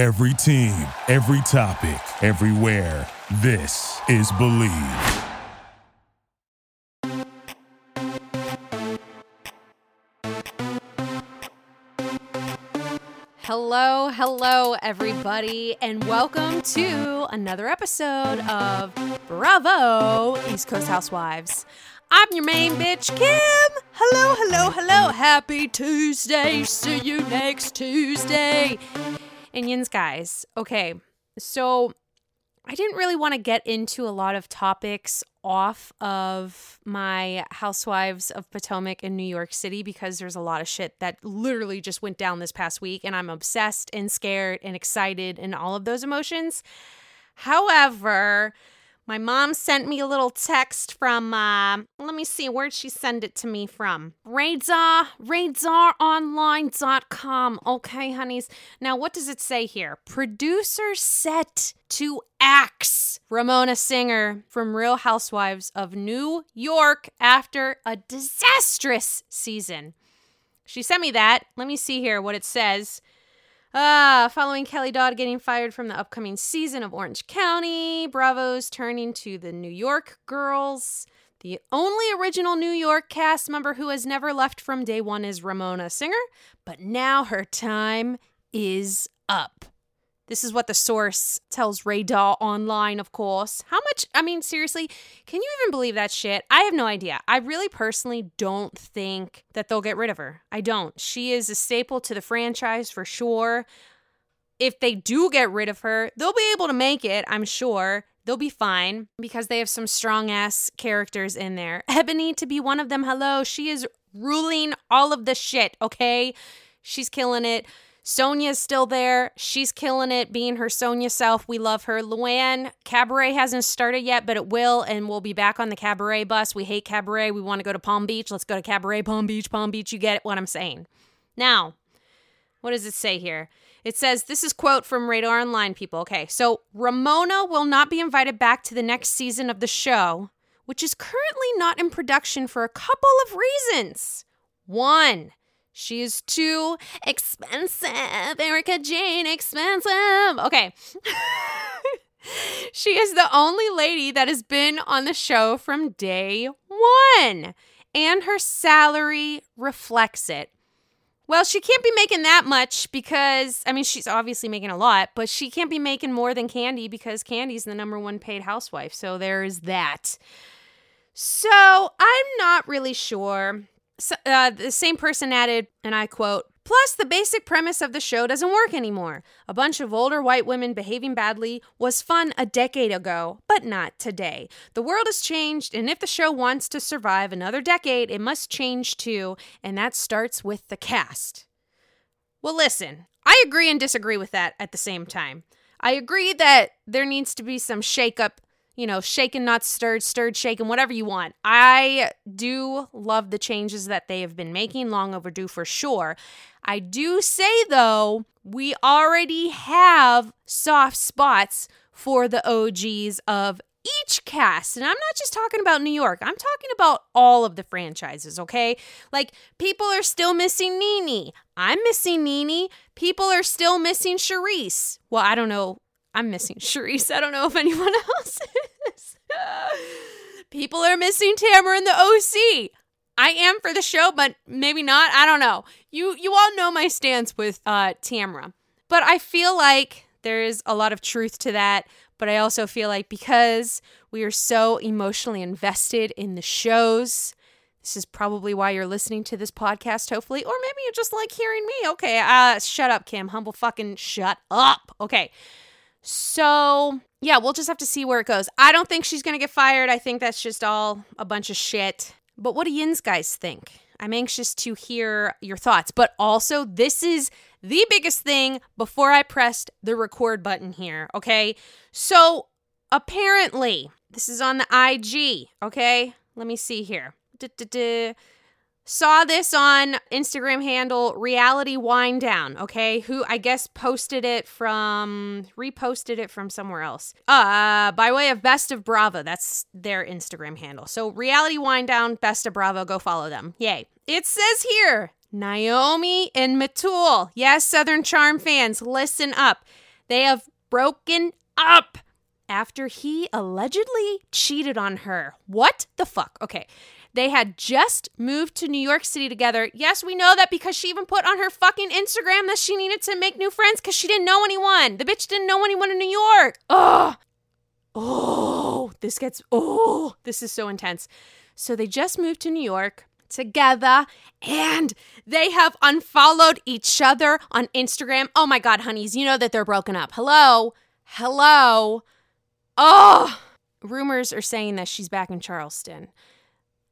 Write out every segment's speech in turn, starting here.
Every team, every topic, everywhere. This is Believe. Hello, hello, everybody, and welcome to another episode of Bravo East Coast Housewives. I'm your main bitch, Kim. Hello, hello, hello. Happy Tuesday. See you next Tuesday. Yins, guys, okay, so I didn't really want to get into a lot of topics off of my Housewives of Potomac in New York City because there's a lot of shit that literally just went down this past week, and I'm obsessed and scared and excited and all of those emotions. However, my mom sent me a little text from, uh, let me see, where'd she send it to me from? Radar, radaronline.com. Okay, honeys. Now, what does it say here? Producer set to axe Ramona Singer from Real Housewives of New York after a disastrous season. She sent me that. Let me see here what it says. Ah, following Kelly Dodd getting fired from the upcoming season of Orange County, Bravo's turning to the New York girls. The only original New York cast member who has never left from day one is Ramona Singer, but now her time is up. This is what the source tells Radar online, of course. How much, I mean, seriously, can you even believe that shit? I have no idea. I really personally don't think that they'll get rid of her. I don't. She is a staple to the franchise for sure. If they do get rid of her, they'll be able to make it, I'm sure. They'll be fine because they have some strong ass characters in there. Eboni to be one of them. Hello. She is ruling all of the shit, okay? She's killing it. Sonja's still there. She's killing it, being her Sonja self. We love her. Luann, Cabaret hasn't started yet, but it will, and we'll be back on the Cabaret bus. We hate Cabaret. We want to go to Palm Beach. Let's go to Cabaret, Palm Beach, Palm Beach. You get what I'm saying. Now, what does it say here? It says, this is quote from Radar Online people. Okay, so Ramona will not be invited back to the next season of the show, which is currently not in production for a couple of reasons. One, she is too expensive. Erika Jayne, expensive. Okay. she is the only lady that has been on the show from day one, and her salary reflects it. Well, she can't be making that much because, I mean, she's obviously making a lot, but she can't be making more than Kandi because Kandi's the number one paid housewife. So there's that. So I'm not really sure uh, the same person added, and I quote, Plus, the basic premise of the show doesn't work anymore. A bunch of older white women behaving badly was fun a decade ago, but not today. The world has changed, and if the show wants to survive another decade, it must change too, and that starts with the cast. Well, listen, I agree and disagree with that at the same time. I agree that there needs to be some shakeup you know, shaken, not stirred, stirred, shaken, whatever you want. I do love the changes that they have been making, long overdue for sure. I do say, though, we already have soft spots for the OGs of each cast. And I'm not just talking about New York, I'm talking about all of the franchises, okay? Like, people are still missing NeNe. I'm missing NeNe. People are still missing Charrisse. Well, I don't know I'm missing Charrisse. I don't know if anyone else is. People are missing Tamara in the OC. I am for the show, but maybe not. I don't know. You you all know my stance with uh, Tamara, but I feel like there is a lot of truth to that. But I also feel like because we are so emotionally invested in the shows, this is probably why you're listening to this podcast, hopefully, or maybe you just like hearing me. Okay, uh, shut up, Kim. Humble fucking shut up. Okay. So, yeah, we'll just have to see where it goes. I don't think she's going to get fired. I think that's just all a bunch of shit. But what do yins guys think? I'm anxious to hear your thoughts. But also, this is the biggest thing before I pressed the record button here, okay? So, apparently, this is on the IG, okay? Let me see here. Saw this on Instagram handle Reality Wind Down, okay? Who I guess posted it from reposted it from somewhere else. Uh by way of Best of Bravo. That's their Instagram handle. So Reality Wind Down, Best of Bravo, go follow them. Yay. It says here, Naomie and Metul. Yes, Southern Charm fans, listen up. They have broken up after he allegedly cheated on her. What the fuck? Okay. They had just moved to New York City together. Yes, we know that because she even put on her fucking Instagram that she needed to make new friends because she didn't know anyone. The bitch didn't know anyone in New York. Ugh. Oh, this gets, oh, this is so intense. So they just moved to New York together and they have unfollowed each other on Instagram. Oh my God, honeys, you know that they're broken up. Hello? Hello? Oh, rumors are saying that she's back in Charleston.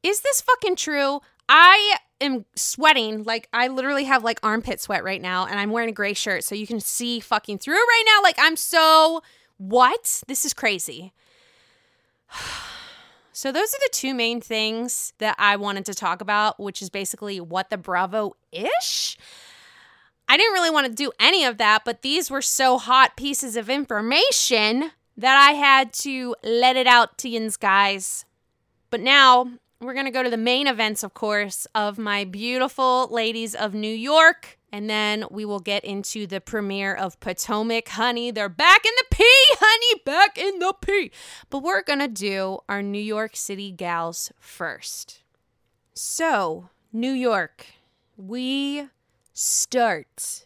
Is this fucking true? I am sweating. Like, I literally have like armpit sweat right now, and I'm wearing a gray shirt, so you can see fucking through right now. Like, I'm so. What? This is crazy. So, those are the two main things that I wanted to talk about, which is basically what the Bravo ish. I didn't really want to do any of that, but these were so hot pieces of information that I had to let it out to yins guys. But now we're going to go to the main events, of course, of my beautiful ladies of New York. And then we will get into the premiere of Potomac. Honey, they're back in the P, honey, back in the P. But we're going to do our New York City gals first. So, New York, we start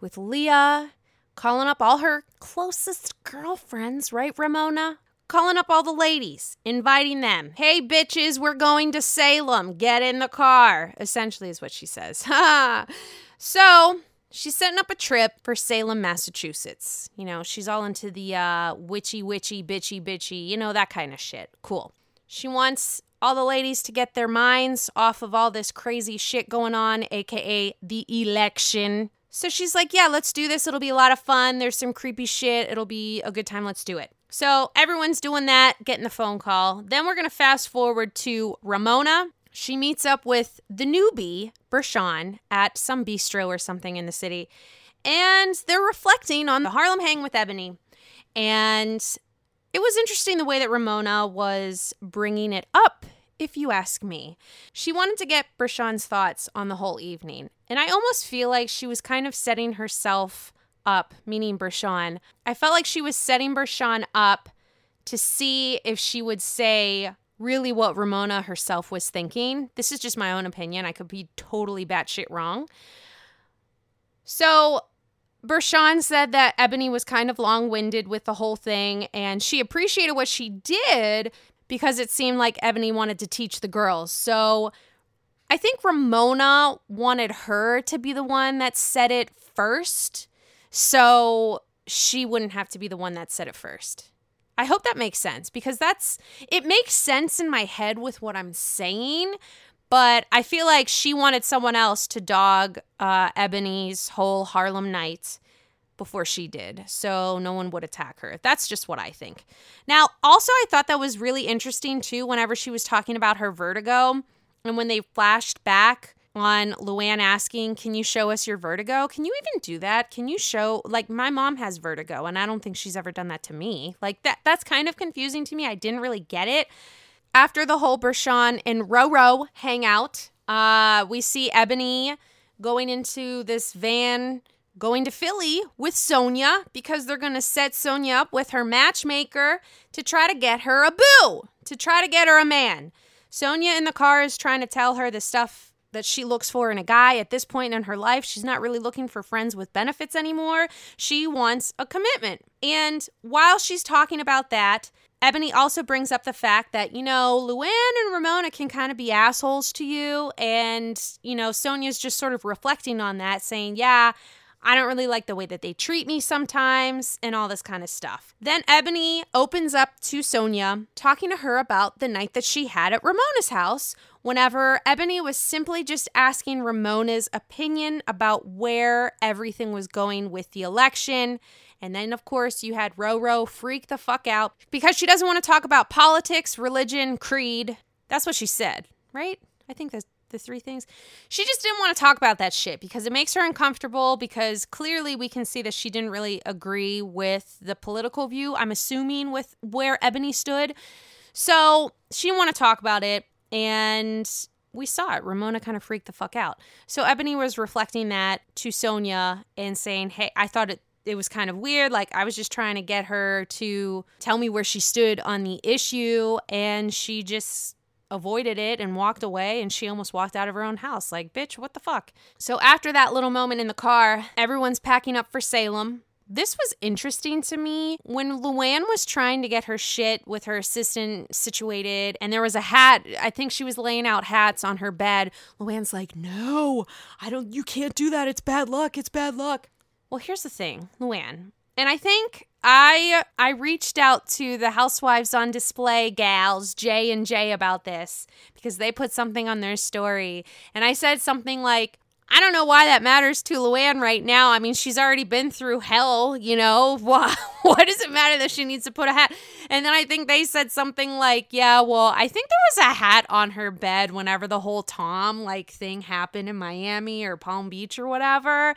with Leah calling up all her closest girlfriends, right, Ramona? Calling up all the ladies, inviting them. Hey, bitches, we're going to Salem. Get in the car. Essentially, is what she says. so she's setting up a trip for Salem, Massachusetts. You know, she's all into the uh, witchy, witchy, bitchy, bitchy, you know, that kind of shit. Cool. She wants all the ladies to get their minds off of all this crazy shit going on, aka the election. So she's like, Yeah, let's do this. It'll be a lot of fun. There's some creepy shit. It'll be a good time. Let's do it. So everyone's doing that, getting the phone call. Then we're going to fast forward to Ramona. She meets up with the newbie, Bershan, at some bistro or something in the city. And they're reflecting on the Harlem Hang with Eboni. And it was interesting the way that Ramona was bringing it up if you ask me. She wanted to get Bershan's thoughts on the whole evening. And I almost feel like she was kind of setting herself up, meaning Bershan. I felt like she was setting Bershan up to see if she would say really what Ramona herself was thinking. This is just my own opinion. I could be totally batshit wrong. So Bershan said that Eboni was kind of long winded with the whole thing, and she appreciated what she did because it seemed like Eboni wanted to teach the girls. So I think Ramona wanted her to be the one that said it first. So she wouldn't have to be the one that said it first. I hope that makes sense because that's it makes sense in my head with what I'm saying, but I feel like she wanted someone else to dog uh, Eboni's whole Harlem night before she did, so no one would attack her. That's just what I think. Now, also, I thought that was really interesting too, whenever she was talking about her vertigo and when they flashed back on Luann asking, Can you show us your vertigo? Can you even do that? Can you show, like, my mom has vertigo and I don't think she's ever done that to me. Like, that that's kind of confusing to me. I didn't really get it. After the whole Bershan and Roro hangout, uh, we see Eboni going into this van going to Philly with Sonja because they're going to set Sonja up with her matchmaker to try to get her a boo, to try to get her a man. Sonja in the car is trying to tell her the stuff that she looks for in a guy at this point in her life. She's not really looking for friends with benefits anymore. She wants a commitment. And while she's talking about that, Eboni also brings up the fact that, you know, Luann and Ramona can kind of be assholes to you. And, you know, Sonja's just sort of reflecting on that, saying, yeah, I don't really like the way that they treat me sometimes, and all this kind of stuff. Then Eboni opens up to Sonja, talking to her about the night that she had at Ramona's house, whenever Eboni was simply just asking Ramona's opinion about where everything was going with the election. And then, of course, you had Roro freak the fuck out because she doesn't want to talk about politics, religion, creed. That's what she said, right? I think that's the three things. She just didn't want to talk about that shit because it makes her uncomfortable because clearly we can see that she didn't really agree with the political view, I'm assuming, with where Eboni stood. So she didn't want to talk about it. And we saw it. Ramona kind of freaked the fuck out. So Eboni was reflecting that to Sonja and saying, Hey, I thought it it was kind of weird. Like, I was just trying to get her to tell me where she stood on the issue, and she just avoided it and walked away and she almost walked out of her own house like bitch what the fuck so after that little moment in the car everyone's packing up for salem this was interesting to me when Luann was trying to get her shit with her assistant situated, and there was a hat. I think she was laying out hats on her bed. Luann's like, "No, I don't. You can't do that. It's bad luck. It's bad luck." Well, here's the thing, Luann, and I think I I reached out to the Housewives on Display gals J and J about this because they put something on their story, and I said something like, I don't know why that matters to Luann right now. I mean, she's already been through hell, you know. Why, why does it matter that she needs to put a hat? And then I think they said something like, yeah, well, I think there was a hat on her bed whenever the whole Tom like thing happened in Miami or Palm Beach or whatever.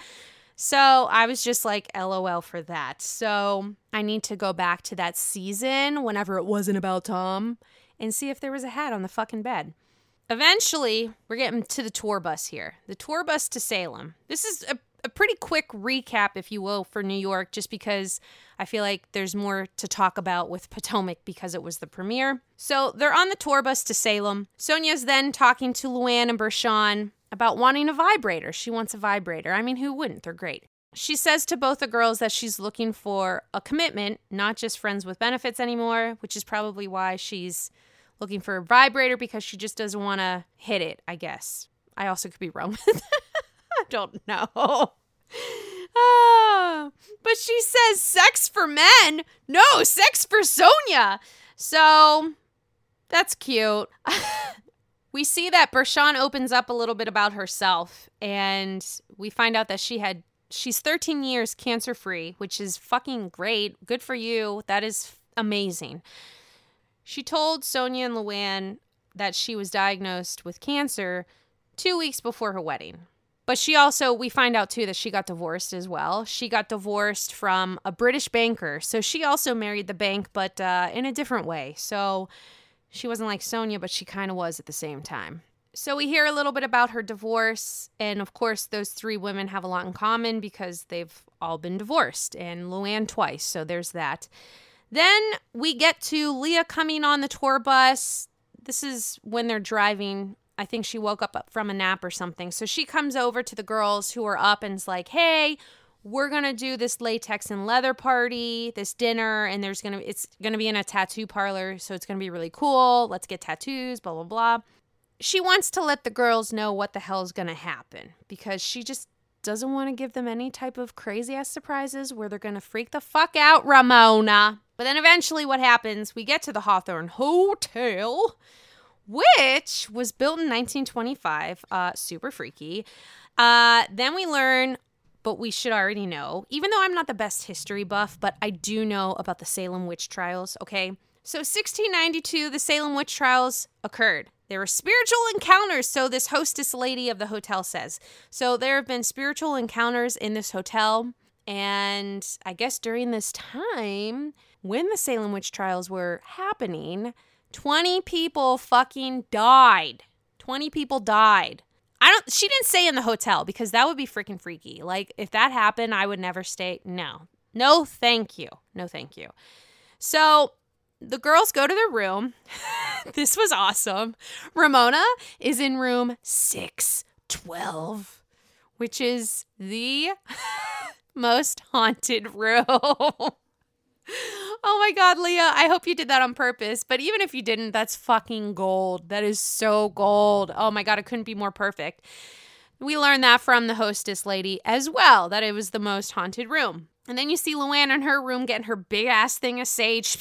So I was just like, LOL for that. So I need to go back to that season whenever it wasn't about Tom and see if there was a hat on the fucking bed. Eventually, we're getting to the tour bus here. The tour bus to Salem. This is a, a pretty quick recap, if you will, for New York, just because I feel like there's more to talk about with Potomac because it was the premiere. So they're on the tour bus to Salem. Sonja's then talking to Luann and Bershan about wanting a vibrator. She wants a vibrator. I mean, who wouldn't? They're great. She says to both the girls that she's looking for a commitment, not just friends with benefits anymore, which is probably why she's looking for a vibrator because she just doesn't want to hit it, I guess. I also could be wrong with I don't know. Ah, but she says sex for men. No, sex for Sonja. So that's cute. we see that Bershan opens up a little bit about herself and we find out that she had she's 13 years cancer free, which is fucking great. Good for you. That is amazing. She told Sonja and Luann that she was diagnosed with cancer two weeks before her wedding. But she also, we find out too that she got divorced as well. She got divorced from a British banker. So she also married the bank, but uh, in a different way. So she wasn't like Sonja, but she kind of was at the same time. So we hear a little bit about her divorce. And of course, those three women have a lot in common because they've all been divorced, and Luann twice. So there's that. Then we get to Leah coming on the tour bus. This is when they're driving. I think she woke up from a nap or something. So she comes over to the girls who are up and is like, hey, we're gonna do this latex and leather party, this dinner, and there's gonna it's gonna be in a tattoo parlor, so it's gonna be really cool. Let's get tattoos, blah blah blah. She wants to let the girls know what the hell is gonna happen because she just doesn't want to give them any type of crazy ass surprises where they're gonna freak the fuck out, Ramona. But then eventually, what happens? We get to the Hawthorne Hotel, which was built in 1925. Uh, super freaky. Uh, then we learn, but we should already know, even though I'm not the best history buff, but I do know about the Salem witch trials, okay? So, 1692, the Salem witch trials occurred. There were spiritual encounters, so this hostess lady of the hotel says. So, there have been spiritual encounters in this hotel. And I guess during this time, when the Salem witch trials were happening, 20 people fucking died. 20 people died. I don't she didn't stay in the hotel because that would be freaking freaky. Like if that happened, I would never stay. No. No, thank you. No, thank you. So, the girls go to their room. this was awesome. Ramona is in room 612, which is the most haunted room. Oh my God, Leah, I hope you did that on purpose. But even if you didn't, that's fucking gold. That is so gold. Oh my God, it couldn't be more perfect. We learned that from the hostess lady as well, that it was the most haunted room. And then you see Luann in her room getting her big ass thing of sage.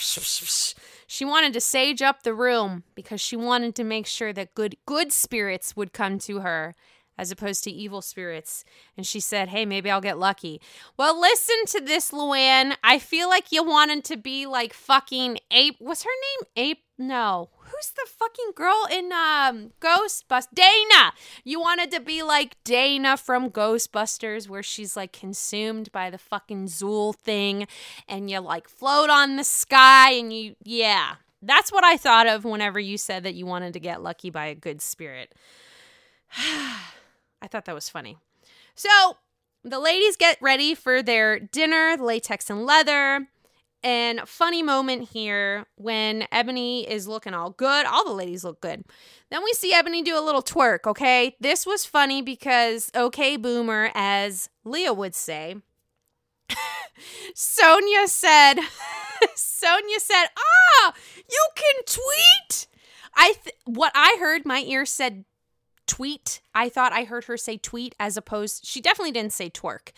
She wanted to sage up the room because she wanted to make sure that good good spirits would come to her as opposed to evil spirits. And she said, Hey, maybe I'll get lucky. Well, listen to this, Luann. I feel like you wanted to be like fucking Ape. What's her name? Ape? No. Who's the fucking girl in um Ghostbusters? Dana. You wanted to be like Dana from Ghostbusters, where she's like consumed by the fucking Zuul thing, and you like float on the sky, and you, yeah. That's what I thought of whenever you said that you wanted to get lucky by a good spirit. I thought that was funny. So The ladies get ready for their dinner, latex and leather. And funny moment here when Eboni is looking all good. All the ladies look good. Then we see Eboni do a little twerk, okay? This was funny because, okay, boomer, as Leah would say, Sonja said, Sonja said, ah, you can tweet. I th- what I heard, my ear said tweet. I thought I heard her say tweet as opposed. She definitely didn't say twerk,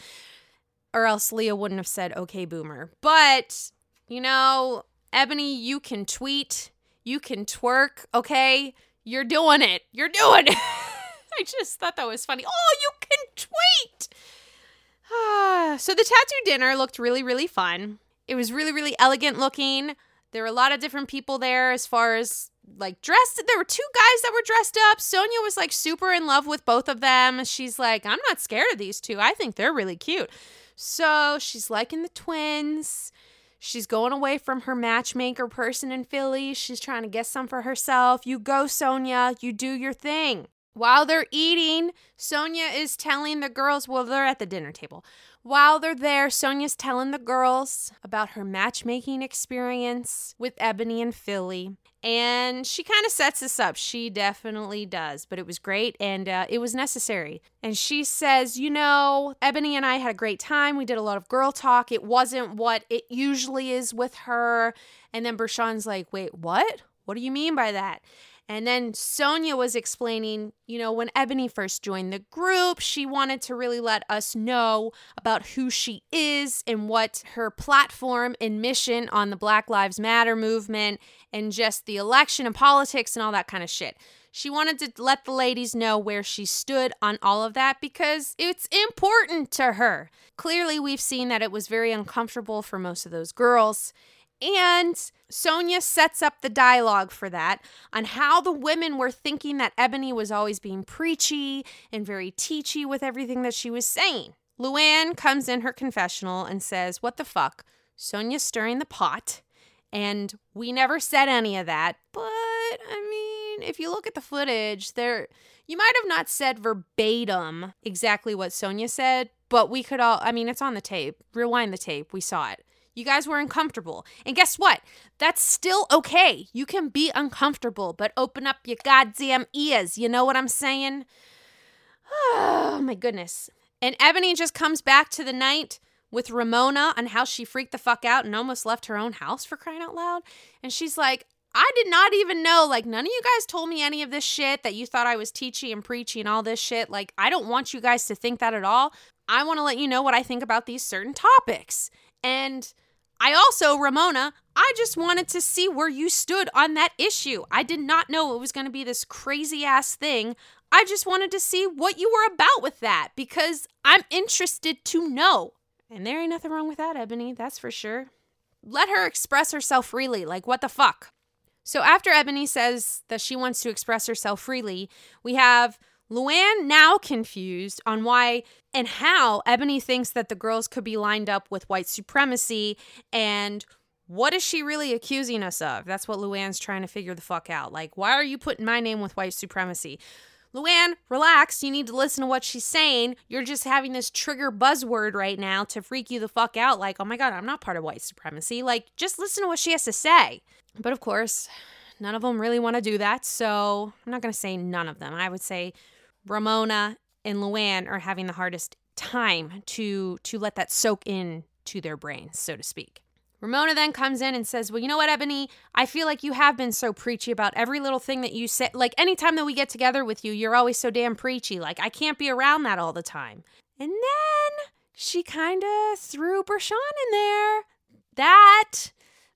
or else Leah wouldn't have said okay boomer. But you know, Eboni, you can tweet, you can twerk. Okay, you're doing it. You're doing it. I just thought that was funny. Oh, you can tweet. so the tattoo dinner looked really, really fun. It was really, really elegant looking. There were a lot of different people there as far as like dressed. There were two guys that were dressed up. sonja was like super in love with both of them. She's like, I'm not scared of these two. I think they're really cute. So she's liking the twins. She's going away from her matchmaker person in Philly. She's trying to get some for herself. You go, sonja You do your thing. While they're eating, Sonja is telling the girls, well, they're at the dinner table. While they're there, Sonja's telling the girls about her matchmaking experience with Eboni and Philly. And she kind of sets this up. She definitely does, but it was great and uh, it was necessary. And she says, You know, Eboni and I had a great time. We did a lot of girl talk. It wasn't what it usually is with her. And then Bershan's like, Wait, what? What do you mean by that? And then Sonja was explaining, you know, when Eboni first joined the group, she wanted to really let us know about who she is and what her platform and mission on the Black Lives Matter movement and just the election and politics and all that kind of shit. She wanted to let the ladies know where she stood on all of that because it's important to her. Clearly, we've seen that it was very uncomfortable for most of those girls. And Sonja sets up the dialogue for that on how the women were thinking that Eboni was always being preachy and very teachy with everything that she was saying. Luann comes in her confessional and says, What the fuck? Sonja's stirring the pot. And we never said any of that. But I mean, if you look at the footage, there you might have not said verbatim exactly what Sonja said, but we could all I mean, it's on the tape. Rewind the tape. We saw it. You guys were uncomfortable. And guess what? That's still okay. You can be uncomfortable, but open up your goddamn ears. You know what I'm saying? Oh, my goodness. And Eboni just comes back to the night with Ramona on how she freaked the fuck out and almost left her own house for crying out loud. And she's like, I did not even know. Like, none of you guys told me any of this shit that you thought I was teaching and preaching all this shit. Like, I don't want you guys to think that at all. I want to let you know what I think about these certain topics. And I also, Ramona, I just wanted to see where you stood on that issue. I did not know it was going to be this crazy ass thing. I just wanted to see what you were about with that because I'm interested to know. And there ain't nothing wrong with that, Eboni, that's for sure. Let her express herself freely. Like, what the fuck? So, after Eboni says that she wants to express herself freely, we have Luann now confused on why and how Eboni thinks that the girls could be lined up with white supremacy and what is she really accusing us of? That's what Luann's trying to figure the fuck out. Like, why are you putting my name with white supremacy? Luann, relax. You need to listen to what she's saying. You're just having this trigger buzzword right now to freak you the fuck out. Like, oh my God, I'm not part of white supremacy. Like, just listen to what she has to say. But of course, none of them really want to do that. So I'm not going to say none of them. I would say Ramona and Luann are having the hardest time to to let that soak in to their brains, so to speak. Ramona then comes in and says, Well, you know what, Eboni? I feel like you have been so preachy about every little thing that you say. Like, anytime that we get together with you, you're always so damn preachy. Like, I can't be around that all the time. And then she kind of threw Bershan in there. That.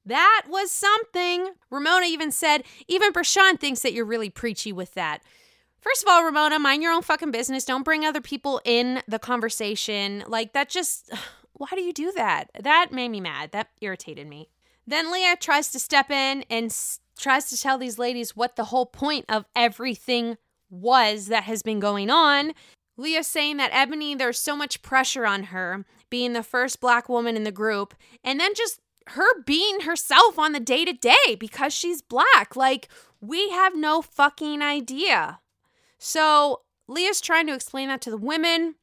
That was something. Ramona even said, even Bershan thinks that you're really preachy with that. First of all, Ramona, mind your own fucking business. Don't bring other people in the conversation. Like, that just, why do you do that? That made me mad. That irritated me. Then Leah tries to step in and s- tries to tell these ladies what the whole point of everything was that has been going on. Leah saying that Eboni, there's so much pressure on her being the first black woman in the group, and then just her being herself on the day to day because she's black. Like, we have no fucking idea. So Leah's trying to explain that to the women,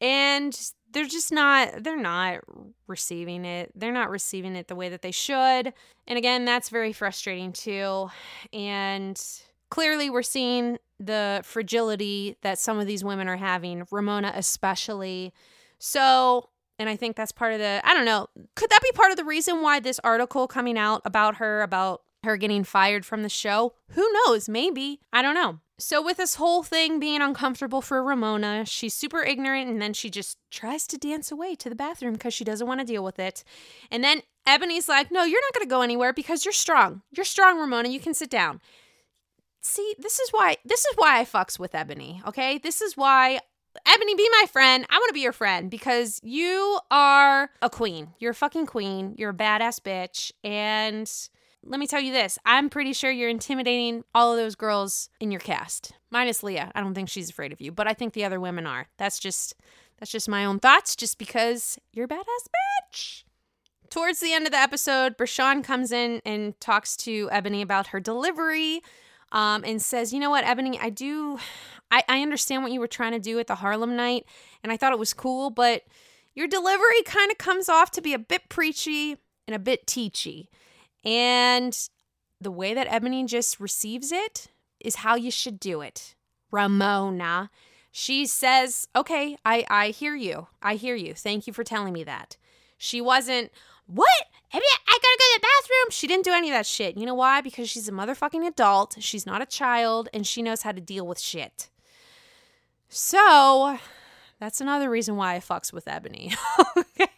and they're just not they're not receiving it. They're not receiving it the way that they should. And again, that's very frustrating too. And clearly we're seeing the fragility that some of these women are having, Ramona especially. So, and I think that's part of the I don't know, could that be part of the reason why this article coming out about her about her getting fired from the show? Who knows? Maybe. I don't know. So, with this whole thing being uncomfortable for Ramona, she's super ignorant and then she just tries to dance away to the bathroom because she doesn't want to deal with it. And then Eboni's like, No, you're not going to go anywhere because you're strong. You're strong, Ramona. You can sit down. See, this is why this is why I fucks with Eboni, okay? This is why Eboni, be my friend. I want to be your friend because you are a queen. You're a fucking queen. You're a badass bitch. And let me tell you this I'm pretty sure you're intimidating all of those girls in your cast, minus Leah. I don't think she's afraid of you, but I think the other women are. That's just. That's just my own thoughts, just because you're a badass bitch. Towards the end of the episode, Bershan comes in and talks to Eboni about her delivery um, and says, You know what, Eboni, I do, I, I understand what you were trying to do at the Harlem night, and I thought it was cool, but your delivery kind of comes off to be a bit preachy and a bit teachy. And the way that Eboni just receives it is how you should do it. Ramona. She says, Okay, I, I hear you. I hear you. Thank you for telling me that. She wasn't, What? Eboni, I gotta go to the bathroom. She didn't do any of that shit. You know why? Because she's a motherfucking adult. She's not a child and she knows how to deal with shit. So that's another reason why I fucks with Eboni. okay?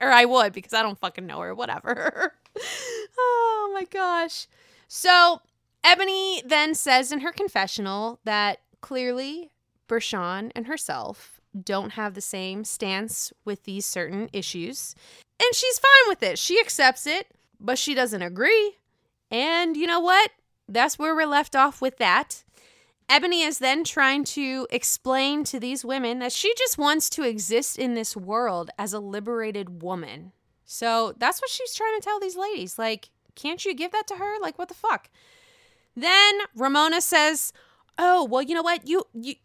Or I would because I don't fucking know her. Whatever. oh my gosh. So Eboni then says in her confessional that clearly Bershan and herself don't have the same stance with these certain issues. And she's fine with it. She accepts it, but she doesn't agree. And you know what? That's where we're left off with that. Eboni is then trying to explain to these women that she just wants to exist in this world as a liberated woman. So that's what she's trying to tell these ladies. Like, can't you give that to her? Like, what the fuck? Then Ramona says, "Oh, well, you know what? You you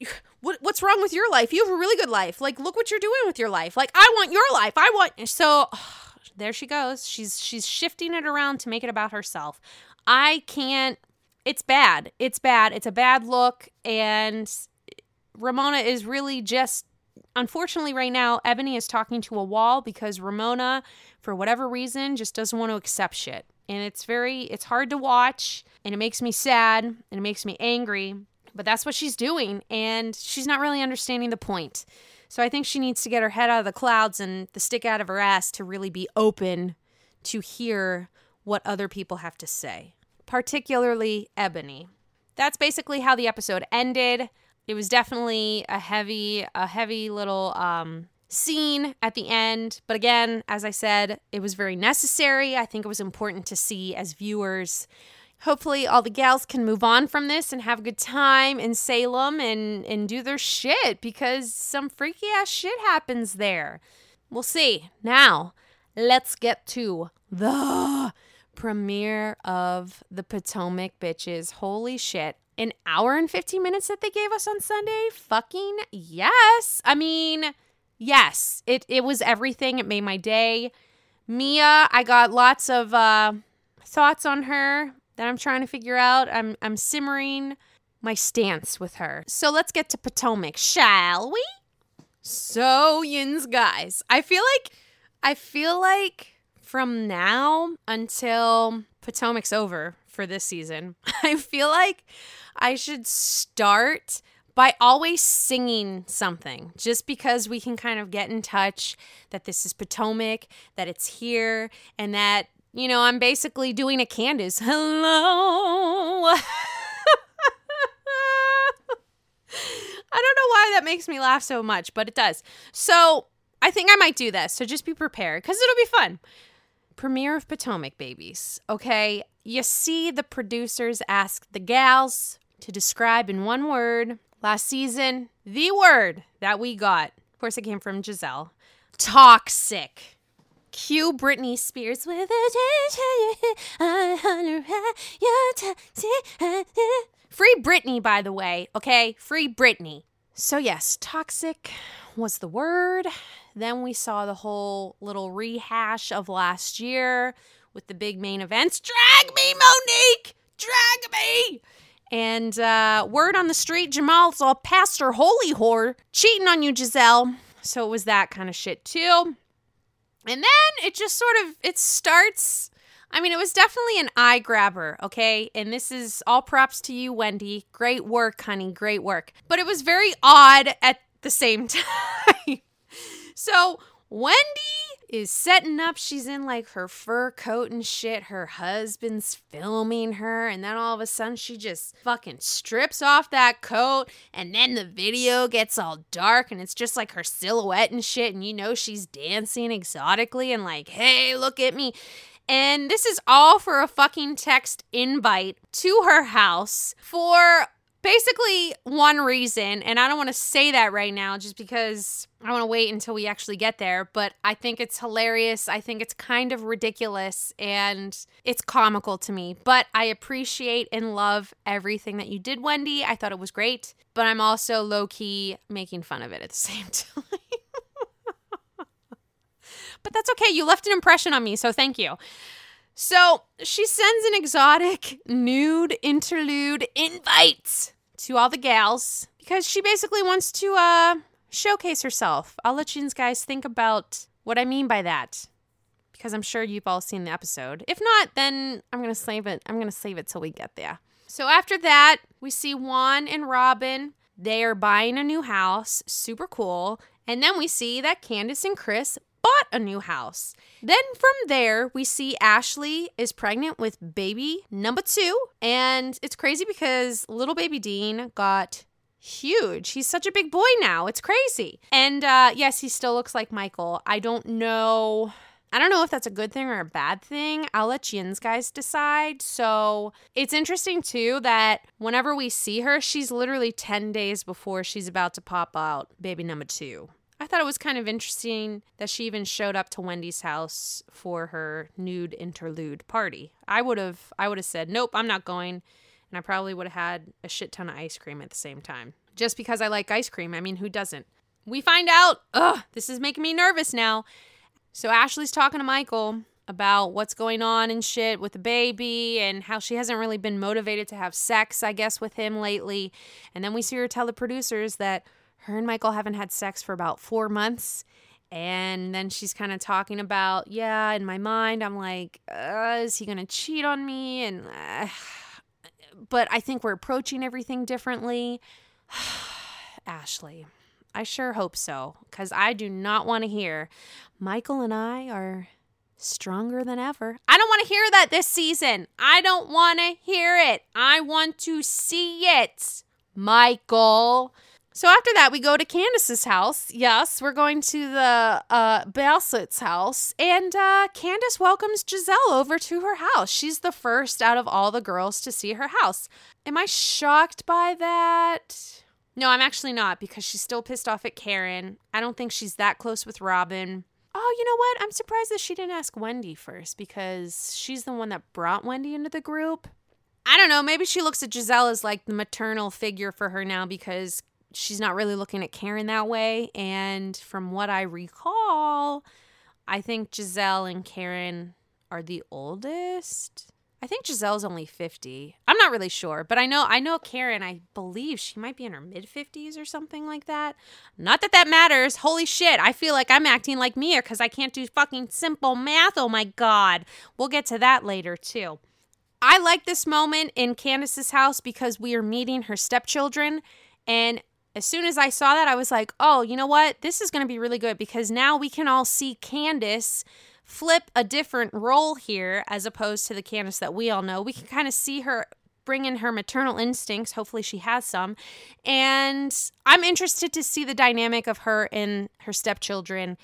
what, what's wrong with your life? You have a really good life. Like, look what you're doing with your life. Like, I want your life. I want." So, there she goes. She's she's shifting it around to make it about herself. I can't it's bad. It's bad. It's a bad look and Ramona is really just unfortunately right now Eboni is talking to a wall because Ramona for whatever reason just doesn't want to accept shit. And it's very it's hard to watch and it makes me sad and it makes me angry, but that's what she's doing and she's not really understanding the point. So I think she needs to get her head out of the clouds and the stick out of her ass to really be open to hear what other people have to say particularly Eboni. That's basically how the episode ended. It was definitely a heavy, a heavy little um, scene at the end. But again, as I said, it was very necessary. I think it was important to see as viewers. Hopefully, all the gals can move on from this and have a good time in Salem and, and do their shit because some freaky ass shit happens there. We'll see. Now, let's get to the premiere of the Potomac Bitches. Holy shit. An hour and 15 minutes that they gave us on Sunday? Fucking yes. I mean, yes. It it was everything. It made my day. Mia, I got lots of uh thoughts on her that I'm trying to figure out. I'm I'm simmering my stance with her. So let's get to Potomac, shall we? So, yins guys, I feel like I feel like from now until Potomac's over for this season, I feel like I should start by always singing something just because we can kind of get in touch that this is Potomac, that it's here, and that, you know, I'm basically doing a Candace. Hello. I don't know why that makes me laugh so much, but it does. So I think I might do this. So just be prepared because it'll be fun premiere of Potomac Babies. Okay, you see, the producers asked the gals to describe in one word last season the word that we got. Of course, it came from Gizelle toxic. Cue Britney Spears with a Free Britney, by the way, okay? Free Britney. So, yes, toxic was the word then we saw the whole little rehash of last year with the big main events. Drag me, Monique! Drag me! And uh, word on the street, Jamal's a pastor holy whore cheating on you, Gizelle. So it was that kind of shit too. And then it just sort of it starts. I mean, it was definitely an eye grabber, okay? And this is all props to you, Wendy. Great work, honey. Great work. But it was very odd at the same time. So Wendy is setting up. She's in like her fur coat and shit. Her husband's filming her. And then all of a sudden, she just fucking strips off that coat. And then the video gets all dark and it's just like her silhouette and shit. And you know, she's dancing exotically and like, hey, look at me. And this is all for a fucking text invite to her house for basically one reason, and I don't want to say that right now just because I want to wait until we actually get there, but I think it's hilarious. I think it's kind of ridiculous and it's comical to me. But I appreciate and love everything that you did, Wendy. I thought it was great, but I'm also low key making fun of it at the same time. but that's okay. You left an impression on me, so thank you. So she sends an exotic nude interlude invite to all the gals because she basically wants to uh, showcase herself. I'll let you guys think about what I mean by that because I'm sure you've all seen the episode. If not, then I'm gonna save it. I'm gonna save it till we get there. So after that, we see Juan and Robyn. They are buying a new house, super cool. And then we see that Candace and Chris bought a new house. Then from there, we see Ashley is pregnant with baby number two. And it's crazy because little baby Dean got huge. He's such a big boy now. It's crazy. And uh, yes, he still looks like Michael. I don't know. I don't know if that's a good thing or a bad thing. I'll let Yins guys decide. So it's interesting too that whenever we see her, she's literally 10 days before she's about to pop out baby number two. I thought it was kind of interesting that she even showed up to Wendy's house for her nude interlude party. I would have I would have said, "Nope, I'm not going." And I probably would have had a shit ton of ice cream at the same time. Just because I like ice cream. I mean, who doesn't? We find out, ugh, this is making me nervous now. So Ashley's talking to Michael about what's going on and shit with the baby and how she hasn't really been motivated to have sex, I guess, with him lately. And then we see her tell the producers that her and Michael haven't had sex for about four months. And then she's kind of talking about, yeah, in my mind, I'm like, uh, is he going to cheat on me? And, uh, but I think we're approaching everything differently. Ashley, I sure hope so, because I do not want to hear Michael and I are stronger than ever. I don't want to hear that this season. I don't want to hear it. I want to see it. Michael. So after that, we go to Candace's house. Yes, we're going to the uh, Bassett's house, and uh, Candace welcomes Gizelle over to her house. She's the first out of all the girls to see her house. Am I shocked by that? No, I'm actually not because she's still pissed off at Karen. I don't think she's that close with Robyn. Oh, you know what? I'm surprised that she didn't ask Wendy first because she's the one that brought Wendy into the group. I don't know. Maybe she looks at Gizelle as like the maternal figure for her now because she's not really looking at Karen that way. And from what I recall, I think Gizelle and Karen are the oldest. I think Gizelle's only 50. I'm not really sure, but I know I know Karen, I believe she might be in her mid 50s or something like that. Not that that matters. Holy shit. I feel like I'm acting like Mia cuz I can't do fucking simple math. Oh my god. We'll get to that later too. I like this moment in Candace's house because we are meeting her stepchildren and as soon as I saw that, I was like, oh, you know what? This is going to be really good because now we can all see Candace flip a different role here as opposed to the Candace that we all know. We can kind of see her bring in her maternal instincts. Hopefully, she has some. And I'm interested to see the dynamic of her and her stepchildren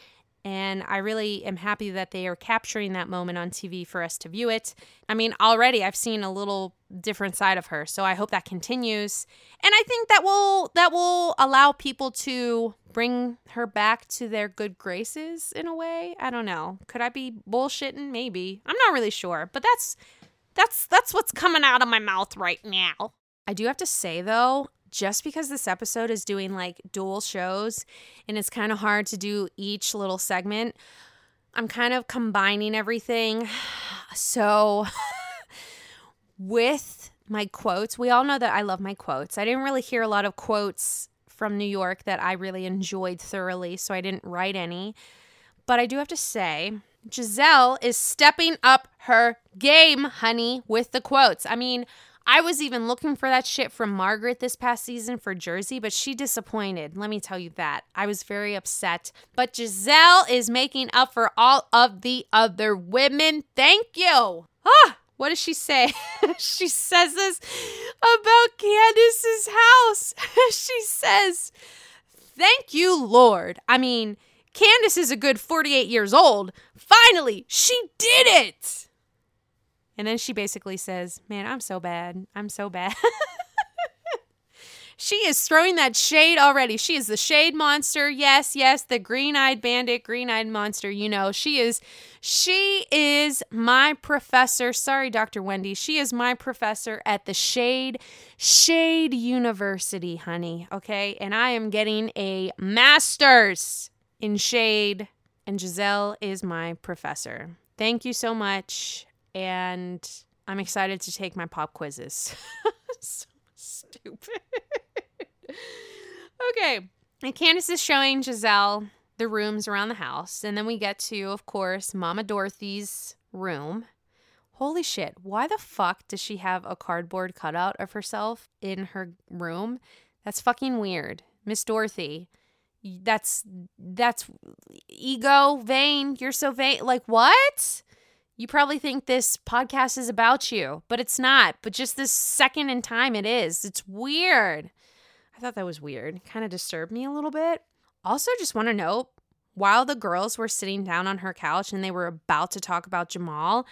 and I really am happy that they are capturing that moment on TV for us to view it. I mean, already I've seen a little different side of her, so I hope that continues. And I think that will that will allow people to bring her back to their good graces in a way. I don't know. Could I be bullshitting? Maybe. I'm not really sure, but that's that's that's what's coming out of my mouth right now. I do have to say though, just because this episode is doing like dual shows and it's kind of hard to do each little segment, I'm kind of combining everything. So, with my quotes, we all know that I love my quotes. I didn't really hear a lot of quotes from New York that I really enjoyed thoroughly, so I didn't write any. But I do have to say, Gizelle is stepping up her game, honey, with the quotes. I mean, I was even looking for that shit from Margaret this past season for Jersey, but she disappointed. Let me tell you that. I was very upset. But Gizelle is making up for all of the other women. Thank you. Ah, what does she say? she says this about Candace's house. she says, Thank you, Lord. I mean, Candace is a good 48 years old. Finally, she did it. And then she basically says, Man, I'm so bad. I'm so bad. she is throwing that shade already. She is the shade monster. Yes, yes, the green-eyed bandit, green-eyed monster, you know. She is she is my professor. Sorry, Dr. Wendy. She is my professor at the Shade Shade University, honey, okay? And I am getting a masters in shade and Gizelle is my professor. Thank you so much and I'm excited to take my pop quizzes. so stupid. okay. And Candace is showing Gizelle the rooms around the house. And then we get to, of course, Mama Dorothy's room. Holy shit, why the fuck does she have a cardboard cutout of herself in her room? That's fucking weird. Miss Dorothy, that's that's ego vain. You're so vain. Like what? You probably think this podcast is about you, but it's not. But just this second in time, it is. It's weird. I thought that was weird. Kind of disturbed me a little bit. Also, just want to note while the girls were sitting down on her couch and they were about to talk about Jamal,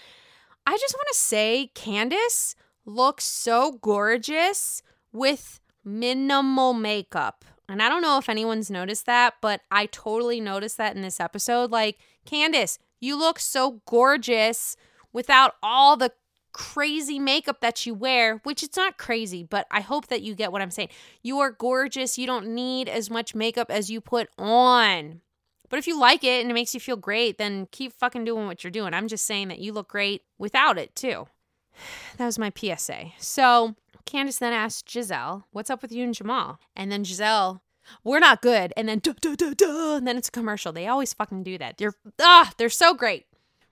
I just want to say Candace looks so gorgeous with minimal makeup. And I don't know if anyone's noticed that, but I totally noticed that in this episode. Like, Candace, you look so gorgeous without all the crazy makeup that you wear, which it's not crazy, but I hope that you get what I'm saying. You are gorgeous. You don't need as much makeup as you put on. But if you like it and it makes you feel great, then keep fucking doing what you're doing. I'm just saying that you look great without it too. That was my PSA. So Candace then asked Gizelle, What's up with you and Jamal? And then Gizelle we're not good. And then, duh, duh, duh, duh, and then it's a commercial. They always fucking do that. They're, ah, they're so great.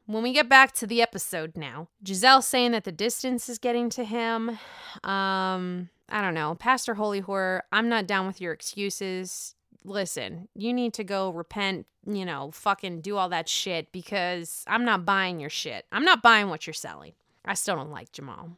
When we get back to the episode now, Gizelle saying that the distance is getting to him. Um, I don't know. Pastor Holy Horror, I'm not down with your excuses. Listen, you need to go repent, you know, fucking do all that shit because I'm not buying your shit. I'm not buying what you're selling. I still don't like Jamal.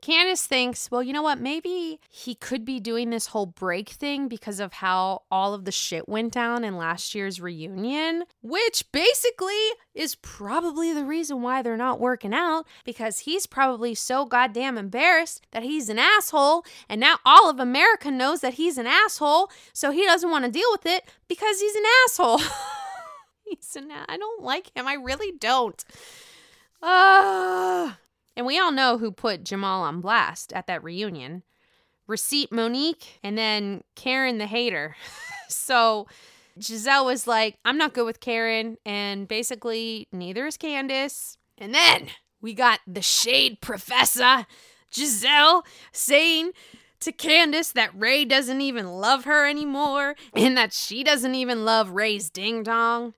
Candace thinks, well, you know what? Maybe he could be doing this whole break thing because of how all of the shit went down in last year's reunion, which basically is probably the reason why they're not working out because he's probably so goddamn embarrassed that he's an asshole. And now all of America knows that he's an asshole. So he doesn't want to deal with it because he's an asshole. he's an, I don't like him. I really don't. Uh, and we all know who put Jamal on blast at that reunion Receipt Monique and then Karen the hater. so Gizelle was like, I'm not good with Karen. And basically, neither is Candace. And then we got the shade professor, Gizelle, saying to Candace that Ray doesn't even love her anymore and that she doesn't even love Ray's ding dong.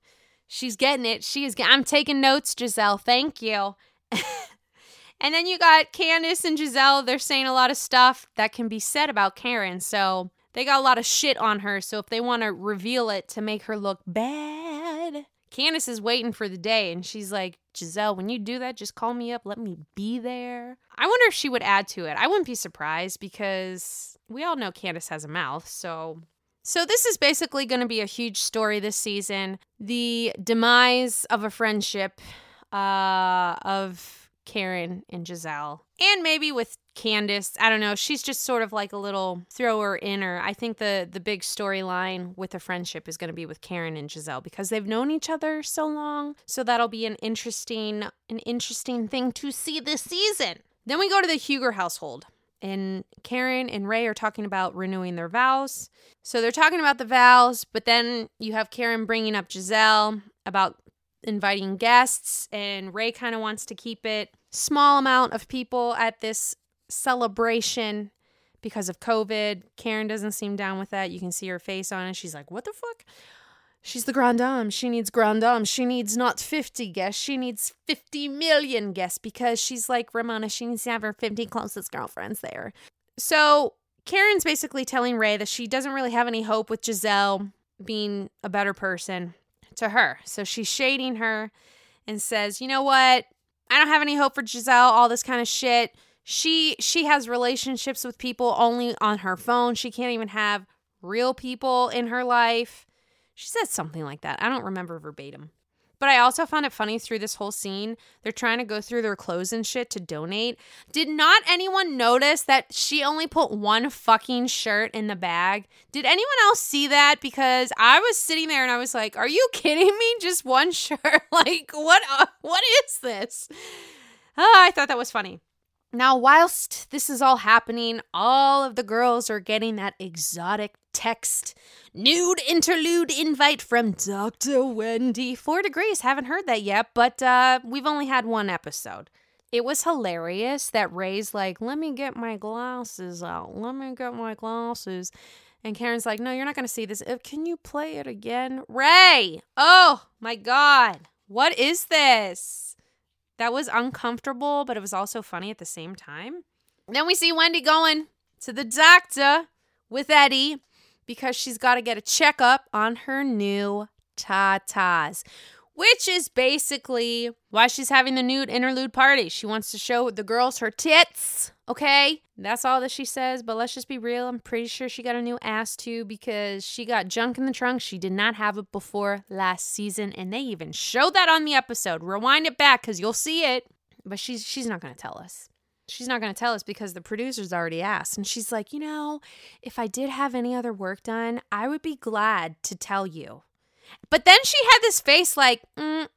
She's getting it. She is. I'm taking notes, Gizelle. Thank you. And then you got Candace and Gizelle. They're saying a lot of stuff that can be said about Karen. So they got a lot of shit on her. So if they want to reveal it to make her look bad, Candace is waiting for the day. And she's like, Gizelle, when you do that, just call me up. Let me be there. I wonder if she would add to it. I wouldn't be surprised because we all know Candace has a mouth. So so, this is basically going to be a huge story this season the demise of a friendship, uh, of Karen and Gizelle. And maybe with Candace, I don't know. She's just sort of like a little thrower inner. I think the the big storyline with the friendship is going to be with Karen and Gizelle because they've known each other so long. So that'll be an interesting an interesting thing to see this season. Then we go to the Huger household. and Karen and Ray are talking about renewing their vows. So they're talking about the vows, but then you have Karen bringing up Gizelle about inviting guests, and Ray kind of wants to keep it small amount of people at this celebration because of COVID. Karen doesn't seem down with that. You can see her face on it. She's like, "What the fuck?" She's the grand dame. She needs grand dame. She needs not 50 guests. She needs 50 million guests because she's like Ramona. She needs to have her 50 closest girlfriends there. So Karen's basically telling Ray that she doesn't really have any hope with Gizelle being a better person to her. So she's shading her and says, "You know what? I don't have any hope for Gizelle, all this kind of shit. She she has relationships with people only on her phone. She can't even have real people in her life." She said something like that. I don't remember verbatim. But I also found it funny through this whole scene. They're trying to go through their clothes and shit to donate. Did not anyone notice that she only put one fucking shirt in the bag? Did anyone else see that? Because I was sitting there and I was like, "Are you kidding me? Just one shirt? like what? Uh, what is this?" Oh, I thought that was funny. Now, whilst this is all happening, all of the girls are getting that exotic text nude interlude invite from Dr. Wendy. Four degrees, haven't heard that yet, but uh, we've only had one episode. It was hilarious that Ray's like, let me get my glasses out. Let me get my glasses. And Karen's like, no, you're not going to see this. Uh, can you play it again? Ray! Oh my God. What is this? That was uncomfortable, but it was also funny at the same time. Then we see Wendy going to the doctor with Eddie because she's got to get a checkup on her new tatas, which is basically why she's having the nude interlude party. She wants to show the girls her tits, okay? That's all that she says, but let's just be real. I'm pretty sure she got a new ass too because she got junk in the trunk. She did not have it before last season, and they even showed that on the episode. Rewind it back because you'll see it. But she's she's not gonna tell us. She's not gonna tell us because the producers already asked. And she's like, you know, if I did have any other work done, I would be glad to tell you. But then she had this face like, mm.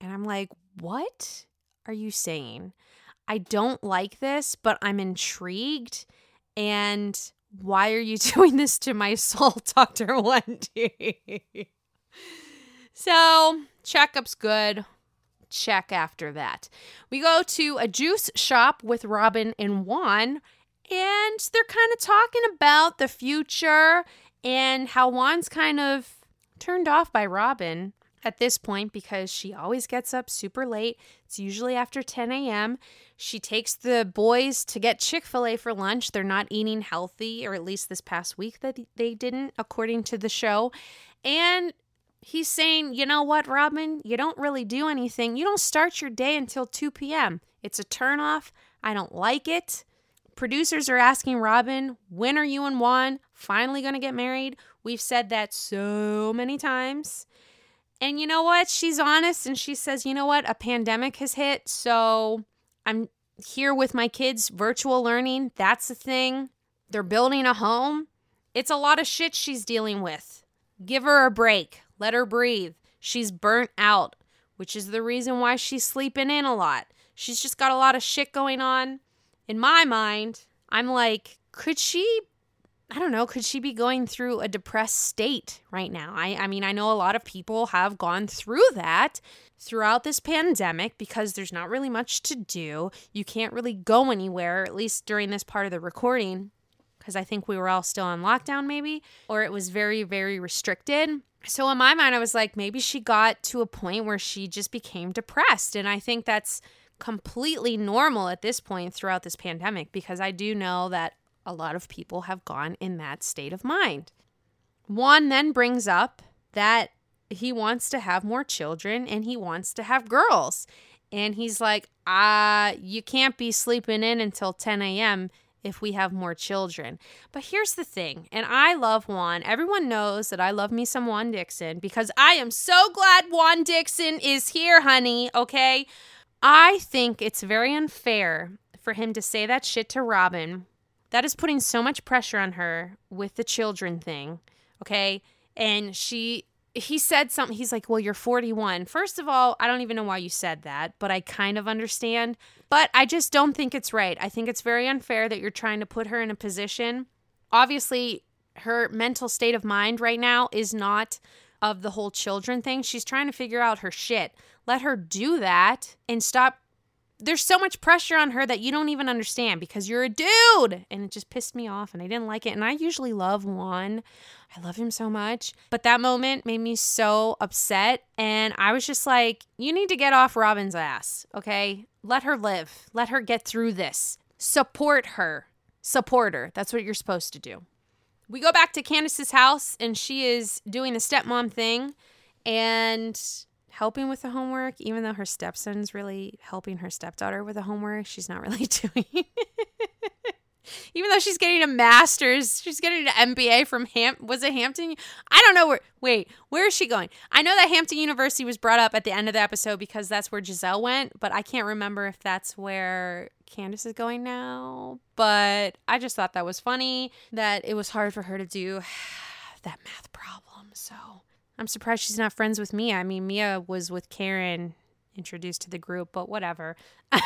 and I'm like, what are you saying? I don't like this, but I'm intrigued. And why are you doing this to my soul, Dr. Wendy? so, checkup's good. Check after that. We go to a juice shop with Robyn and Juan, and they're kind of talking about the future and how Juan's kind of turned off by Robyn at this point because she always gets up super late. It's usually after 10 a.m. She takes the boys to get Chick fil A for lunch. They're not eating healthy, or at least this past week that they didn't, according to the show. And he's saying, you know what, Robyn? You don't really do anything. You don't start your day until 2 p.m. It's a turnoff. I don't like it. Producers are asking Robyn, when are you and Juan finally going to get married? We've said that so many times. And you know what? She's honest and she says, you know what? A pandemic has hit. So I'm here with my kids, virtual learning. That's the thing. They're building a home. It's a lot of shit she's dealing with. Give her a break. Let her breathe. She's burnt out, which is the reason why she's sleeping in a lot. She's just got a lot of shit going on. In my mind, I'm like, could she I don't know, could she be going through a depressed state right now? I, I mean, I know a lot of people have gone through that throughout this pandemic because there's not really much to do. You can't really go anywhere, at least during this part of the recording, because I think we were all still on lockdown, maybe, or it was very, very restricted. So, in my mind, I was like, maybe she got to a point where she just became depressed. And I think that's completely normal at this point throughout this pandemic because I do know that a lot of people have gone in that state of mind. Juan then brings up that he wants to have more children and he wants to have girls. And he's like, uh, you can't be sleeping in until 10 a.m. if we have more children. But here's the thing, and I love Juan. Everyone knows that I love me some Juan Dixon because I am so glad Juan Dixon is here, honey, okay? I think it's very unfair for him to say that shit to Robyn that is putting so much pressure on her with the children thing. Okay. And she he said something. He's like, Well, you're 41. First of all, I don't even know why you said that, but I kind of understand. But I just don't think it's right. I think it's very unfair that you're trying to put her in a position. Obviously, her mental state of mind right now is not of the whole children thing. She's trying to figure out her shit. Let her do that and stop there's so much pressure on her that you don't even understand because you're a dude. And it just pissed me off and I didn't like it. And I usually love Juan. I love him so much. But that moment made me so upset. And I was just like, you need to get off Robyn's ass, okay? Let her live. Let her get through this. Support her. Support her. That's what you're supposed to do. We go back to Candace's house and she is doing the stepmom thing. And helping with the homework, even though her stepson's really helping her stepdaughter with the homework, she's not really doing. even though she's getting a master's, she's getting an MBA from Ham. Was it Hampton? I don't know where. Wait, where is she going? I know that Hampton University was brought up at the end of the episode because that's where Gizelle went, but I can't remember if that's where Candace is going now. But I just thought that was funny that it was hard for her to do that math problem. So I'm surprised she's not friends with Mia. I mean, Mia was with Karen introduced to the group, but whatever.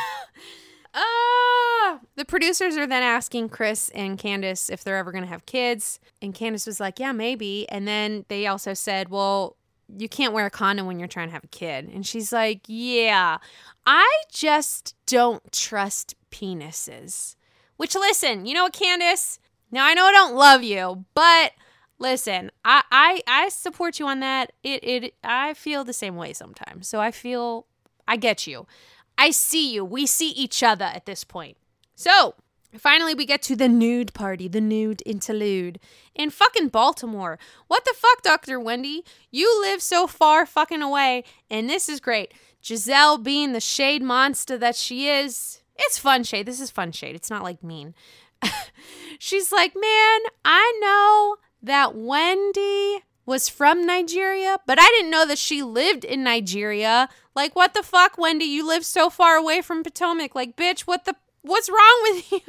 Ah, the producers are then asking Chris and Candace if they're ever going to have kids. And Candace was like, yeah, maybe. And then they also said, well, you can't wear a condom when you're trying to have a kid. And she's like, yeah, I just don't trust penises. Which, listen, you know what, Candace? Now, I know I don't love you, but Listen, I, I I support you on that. It it I feel the same way sometimes. So I feel I get you. I see you. We see each other at this point. So finally we get to the nude party, the nude interlude in fucking Baltimore. What the fuck, Dr. Wendy? You live so far fucking away, and this is great. Gizelle being the shade monster that she is. It's fun shade. This is fun shade. It's not like mean. She's like, man, I know that Wendy was from Nigeria, but I didn't know that she lived in Nigeria. Like, what the fuck, Wendy? You live so far away from Potomac. Like, bitch, what the what's wrong with you?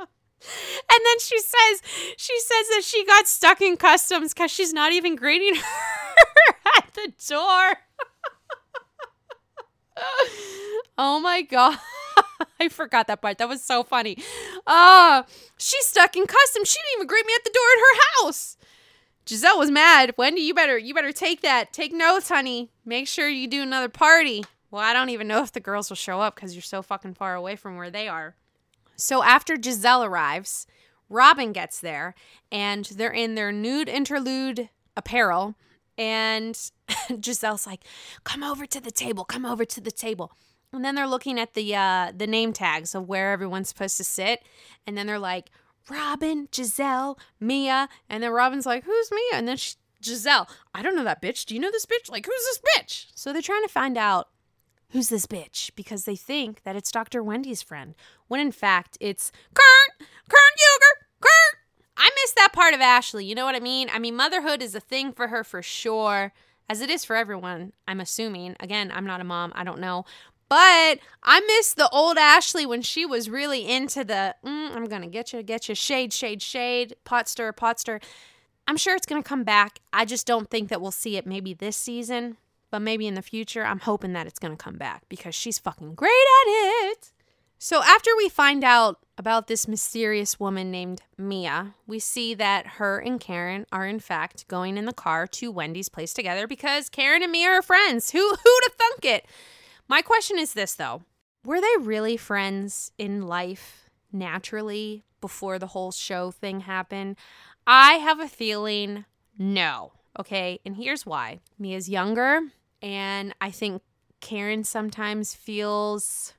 and then she says she says that she got stuck in customs because she's not even greeting her at the door. oh my god. I forgot that part. That was so funny. Ah, she's stuck in customs. She didn't even greet me at the door at her house. Gizelle was mad. Wendy, you better you better take that. Take notes, honey. Make sure you do another party. Well, I don't even know if the girls will show up because you're so fucking far away from where they are. So after Gizelle arrives, Robyn gets there and they're in their nude interlude apparel. And Gizelle's like, come over to the table, come over to the table. And then they're looking at the uh, the name tags of where everyone's supposed to sit, and then they're like Robyn, Gizelle, Mia, and then Robyn's like, "Who's Mia?" And then she, Gizelle, I don't know that bitch. Do you know this bitch? Like, who's this bitch? So they're trying to find out who's this bitch because they think that it's Dr. Wendy's friend, when in fact it's Kurt, Kurt Huger, Kurt. I miss that part of Ashley. You know what I mean? I mean, motherhood is a thing for her for sure, as it is for everyone. I'm assuming. Again, I'm not a mom. I don't know. But I miss the old Ashley when she was really into the mm, I'm gonna get you, get you, shade, shade, shade, pot stir, pot stir. I'm sure it's gonna come back. I just don't think that we'll see it maybe this season, but maybe in the future. I'm hoping that it's gonna come back because she's fucking great at it. So after we find out about this mysterious woman named Mia, we see that her and Karen are in fact going in the car to Wendy's place together because Karen and Mia are friends. Who who'd have thunk it? My question is this though Were they really friends in life naturally before the whole show thing happened? I have a feeling no. Okay. And here's why Mia's younger, and I think Karen sometimes feels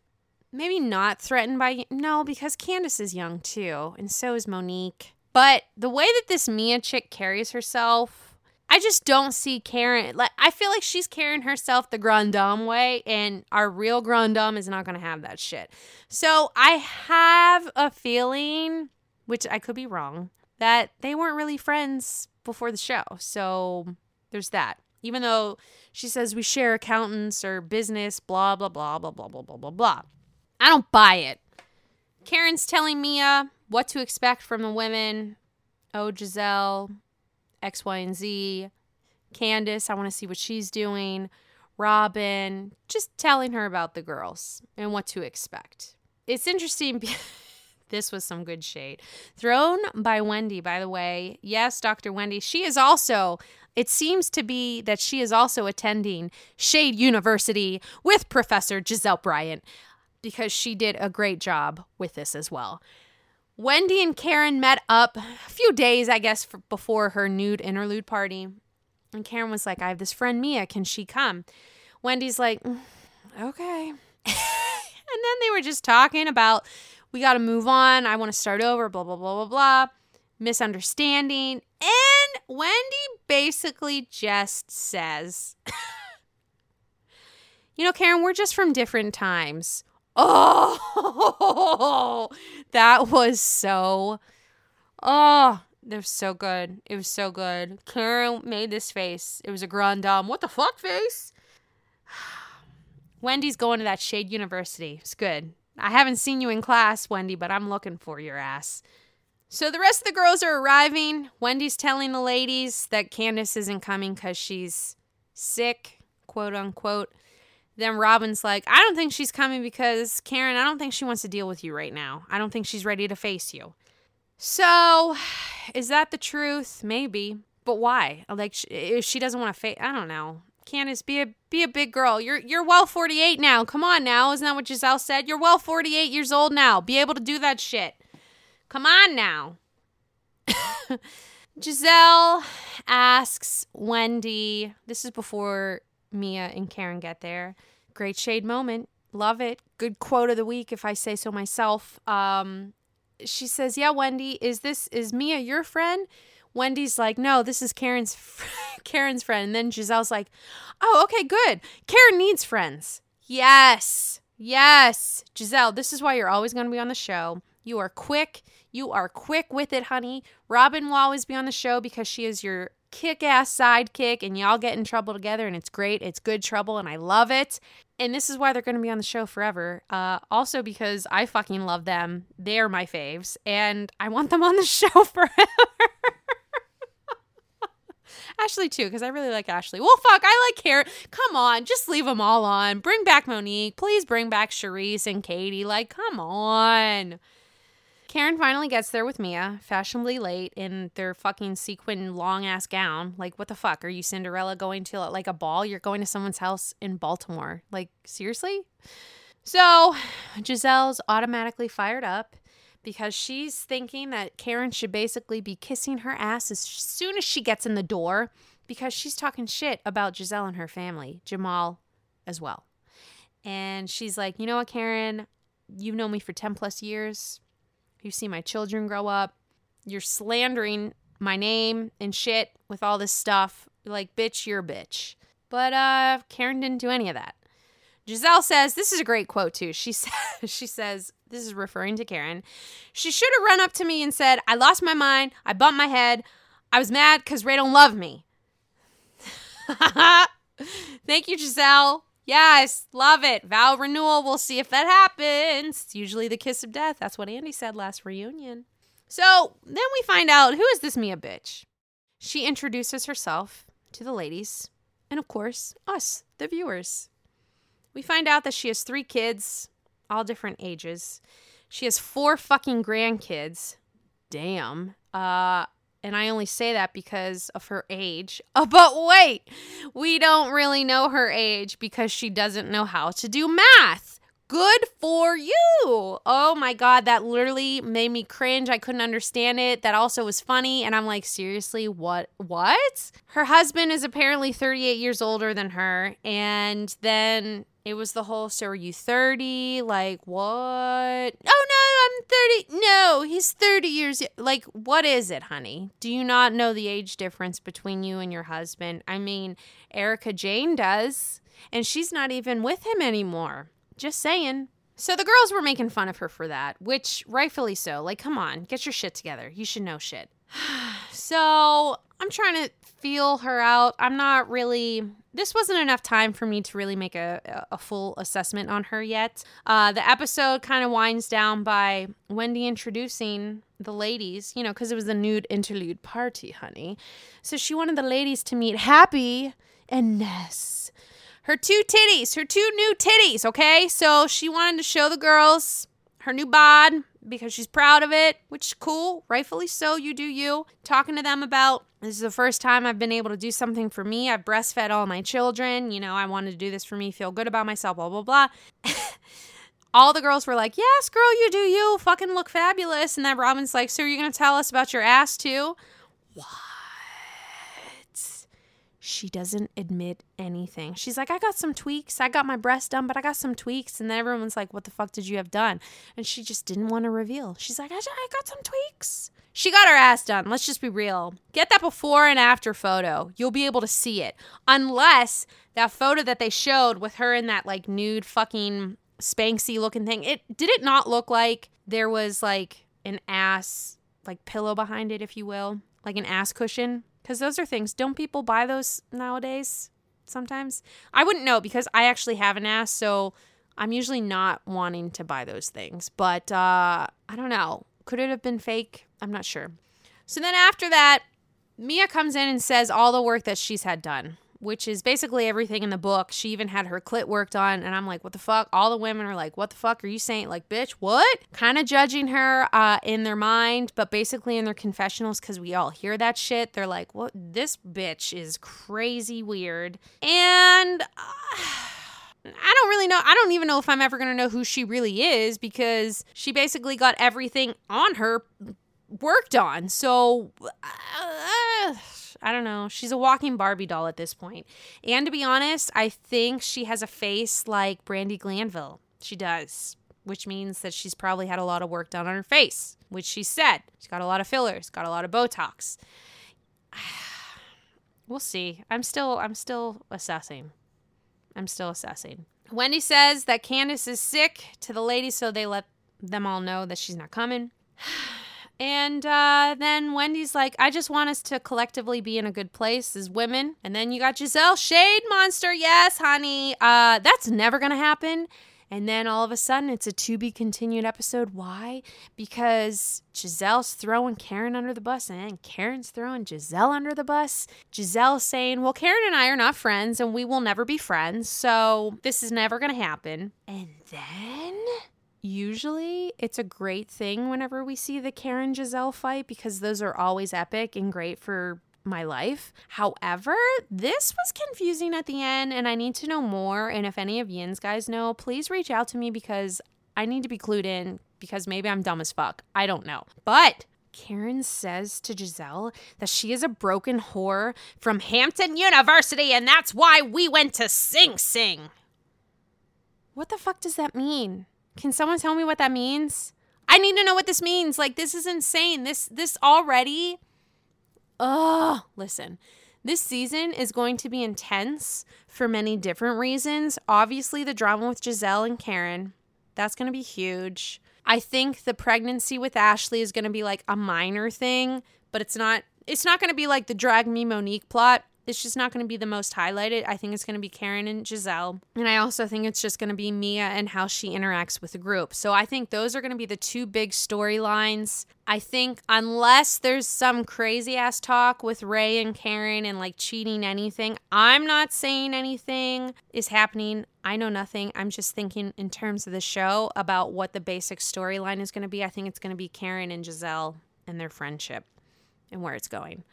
maybe not threatened by no because Candace is young too and so is Monique. But the way that this Mia chick carries herself I just don't see Karen. Like I feel like she's carrying herself the Grand Dame way, and our real Grand Dame is not going to have that shit. So I have a feeling, which I could be wrong, that they weren't really friends before the show. So there's that. Even though she says we share accountants or business, blah blah blah blah blah blah blah blah blah. I don't buy it. Karen's telling Mia what to expect from the women. Oh, Gizelle, X, Y, and Z. Candace, I want to see what she's doing. Robyn, just telling her about the girls and what to expect. It's interesting. this was some good shade. Thrown by Wendy, by the way. Yes, Dr. Wendy. She is also, it seems to be that she is also attending Shade University with Professor Gizelle Bryant because she did a great job with this as well. Wendy and Karen met up a few days, I guess, before her nude interlude party. And Karen was like, I have this friend, Mia. Can she come? Wendy's like, mm, okay. and then they were just talking about, we got to move on. I want to start over, blah, blah, blah, blah, blah. Misunderstanding. And Wendy basically just says, you know, Karen, we're just from different times. Oh, that was so. Oh, was so good. It was so good. Karen made this face. It was a grand dame. What the fuck face? Wendy's going to that Shade University. It's good. I haven't seen you in class, Wendy, but I'm looking for your ass. So the rest of the girls are arriving. Wendy's telling the ladies that Candace isn't coming because she's sick, quote unquote. Then Robyn's like, I don't think she's coming because, Karen, I don't think she wants to deal with you right now. I don't think she's ready to face you. So, is that the truth? Maybe. But why? Like, if she doesn't want to face, I don't know. Candace, be a be a big girl. You're you're well 48 now. Come on now. Isn't that what Gizelle said? You're well 48 years old now. Be able to do that shit. Come on now. Gizelle asks Wendy, this is before Mia and Karen get there. Great shade moment. Love it. Good quote of the week, if I say so myself. Um, she says, "Yeah, Wendy, is this is Mia your friend?" Wendy's like, "No, this is Karen's Karen's friend." And then Gizelle's like, "Oh, okay, good. Karen needs friends." Yes. Yes. Gizelle, this is why you're always going to be on the show. You are quick. You are quick with it, honey. Robyn will always be on the show because she is your kick ass sidekick and y'all get in trouble together and it's great. It's good trouble and I love it. And this is why they're going to be on the show forever. Uh, also, because I fucking love them. They're my faves and I want them on the show forever. Ashley too, because I really like Ashley. Well, fuck, I like Karen. Come on, just leave them all on. Bring back Monique. Please bring back Charisse and Katie. Like, come on. Karen finally gets there with Mia, fashionably late in their fucking sequin long ass gown. Like, what the fuck? Are you Cinderella going to like a ball? You're going to someone's house in Baltimore. Like, seriously? So, Gizelle's automatically fired up because she's thinking that Karen should basically be kissing her ass as soon as she gets in the door because she's talking shit about Gizelle and her family, Jamal as well. And she's like, you know what, Karen? You've known me for 10 plus years. You see my children grow up. You're slandering my name and shit with all this stuff. Like, bitch, you're a bitch. But uh, Karen didn't do any of that. Gizelle says, this is a great quote too. She says, she says, this is referring to Karen. She should have run up to me and said, I lost my mind. I bumped my head. I was mad because Ray don't love me. Thank you, Gizelle. Yes, love it. Vow renewal. We'll see if that happens. It's usually the kiss of death. That's what Andy said last reunion. So then we find out who is this Mia bitch? She introduces herself to the ladies, and of course, us, the viewers. We find out that she has three kids, all different ages. She has four fucking grandkids. Damn. Uh, and I only say that because of her age. Oh, but wait, we don't really know her age because she doesn't know how to do math. Good for you. Oh my God, that literally made me cringe. I couldn't understand it. That also was funny. And I'm like, seriously, what? What? Her husband is apparently 38 years older than her. And then it was the whole, so are you 30? Like, what? Oh, no, I'm 30. No, he's 30 years. Like, what is it, honey? Do you not know the age difference between you and your husband? I mean, Erika Jayne does, and she's not even with him anymore. Just saying. So the girls were making fun of her for that, which rightfully so. Like, come on, get your shit together. You should know shit. so I'm trying to feel her out. I'm not really. This wasn't enough time for me to really make a, a full assessment on her yet. Uh, the episode kind of winds down by Wendy introducing the ladies, you know, because it was a nude interlude party, honey. So she wanted the ladies to meet Happy and Ness. Her two titties, her two new titties, okay? So she wanted to show the girls her new bod because she's proud of it, which is cool, rightfully so. You do you. Talking to them about this is the first time I've been able to do something for me. I've breastfed all my children. You know, I wanted to do this for me, feel good about myself, blah, blah, blah. all the girls were like, Yes, girl, you do you. Fucking look fabulous. And then Robyn's like, So you're going to tell us about your ass too? What? She doesn't admit anything. She's like, I got some tweaks. I got my breast done, but I got some tweaks. And then everyone's like, What the fuck did you have done? And she just didn't want to reveal. She's like, I, I got some tweaks. She got her ass done. Let's just be real. Get that before and after photo. You'll be able to see it. Unless that photo that they showed with her in that like nude fucking spanksy looking thing, it did it not look like there was like an ass like pillow behind it, if you will, like an ass cushion because those are things. Don't people buy those nowadays? Sometimes I wouldn't know because I actually have an ass, so I'm usually not wanting to buy those things. But uh, I don't know. Could it have been fake? I'm not sure. So then after that, Mia comes in and says all the work that she's had done which is basically everything in the book. She even had her clit worked on, and I'm like, what the fuck? All the women are like, what the fuck are you saying? Like, bitch, what? Kind of judging her uh, in their mind, but basically in their confessionals, because we all hear that shit. They're like, what? This bitch is crazy weird. And. Uh, I don't really know. I don't even know if I'm ever going to know who she really is because she basically got everything on her worked on. So. Uh, I don't know. She's a walking Barbie doll at this point. And to be honest, I think she has a face like Brandi Glanville. She does, which means that she's probably had a lot of work done on her face, which she said. She's got a lot of fillers, got a lot of Botox. we'll see. I'm still I'm still assessing. I'm still assessing. Wendy says that Candace is sick to the ladies, so they let them all know that she's not coming. And uh, then Wendy's like, I just want us to collectively be in a good place as women. And then you got Gizelle, Shade Monster. Yes, honey. Uh, that's never going to happen. And then all of a sudden, it's a to be continued episode. Why? Because Gizelle's throwing Karen under the bus, and Karen's throwing Gizelle under the bus. Gizelle's saying, Well, Karen and I are not friends, and we will never be friends. So this is never going to happen. And then usually it's a great thing whenever we see the Karen Gizelle fight because those are always epic and great for my life. However, this was confusing at the end and I need to know more. And if any of Yin's guys know, please reach out to me because I need to be clued in because maybe I'm dumb as fuck. I don't know. But Karen says to Gizelle that she is a broken whore from Hampton University and that's why we went to Sing Sing. What the fuck does that mean? Can someone tell me what that means? I need to know what this means. Like this is insane. This this already Oh, listen. This season is going to be intense for many different reasons. Obviously, the drama with Gizelle and Karen, that's going to be huge. I think the pregnancy with Ashley is going to be like a minor thing, but it's not it's not going to be like the drag me Monique plot it's just not going to be the most highlighted. I think it's going to be Karen and Gizelle. And I also think it's just going to be Mia and how she interacts with the group. So I think those are going to be the two big storylines. I think unless there's some crazy ass talk with Ray and Karen and like cheating anything, I'm not saying anything is happening. I know nothing. I'm just thinking in terms of the show about what the basic storyline is going to be. I think it's going to be Karen and Gizelle and their friendship and where it's going.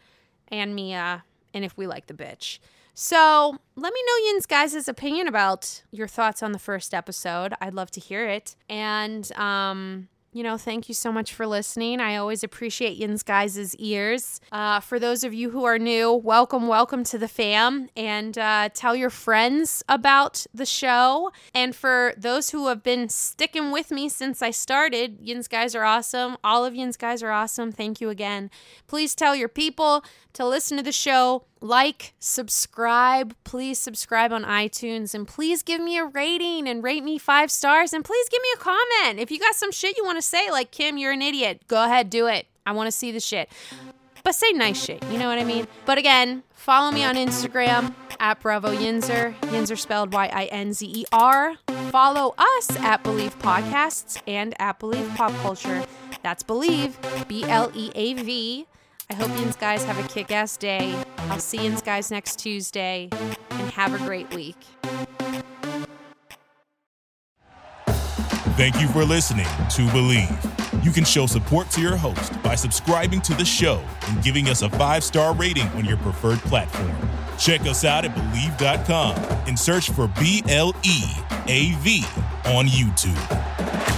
And Mia and if we like the bitch. So let me know Yin's guys' opinion about your thoughts on the first episode. I'd love to hear it. And um, you know, thank you so much for listening. I always appreciate Yin's guys' ears. Uh, for those of you who are new, welcome, welcome to the fam, and uh, tell your friends about the show. And for those who have been sticking with me since I started, Yin's guys are awesome. All of Yin's guys are awesome. Thank you again. Please tell your people to listen to the show like, subscribe. Please subscribe on iTunes and please give me a rating and rate me five stars and please give me a comment. If you got some shit you want to say, like, Kim, you're an idiot, go ahead, do it. I want to see the shit. but say nice shit. You know what I mean? But again, follow me on Instagram at Bravo Yinzer. Yinzer spelled Y I N Z E R. Follow us at Bleav Podcasts and at Bleav Pop Culture. That's Bleav, B L E A V. I hope you guys have a kick ass day. I'll see you guys next Tuesday and have a great week. Thank you for listening to Bleav. You can show support to your host by subscribing to the show and giving us a five star rating on your preferred platform. Check us out at Bleav.com and search for B L E A V on YouTube.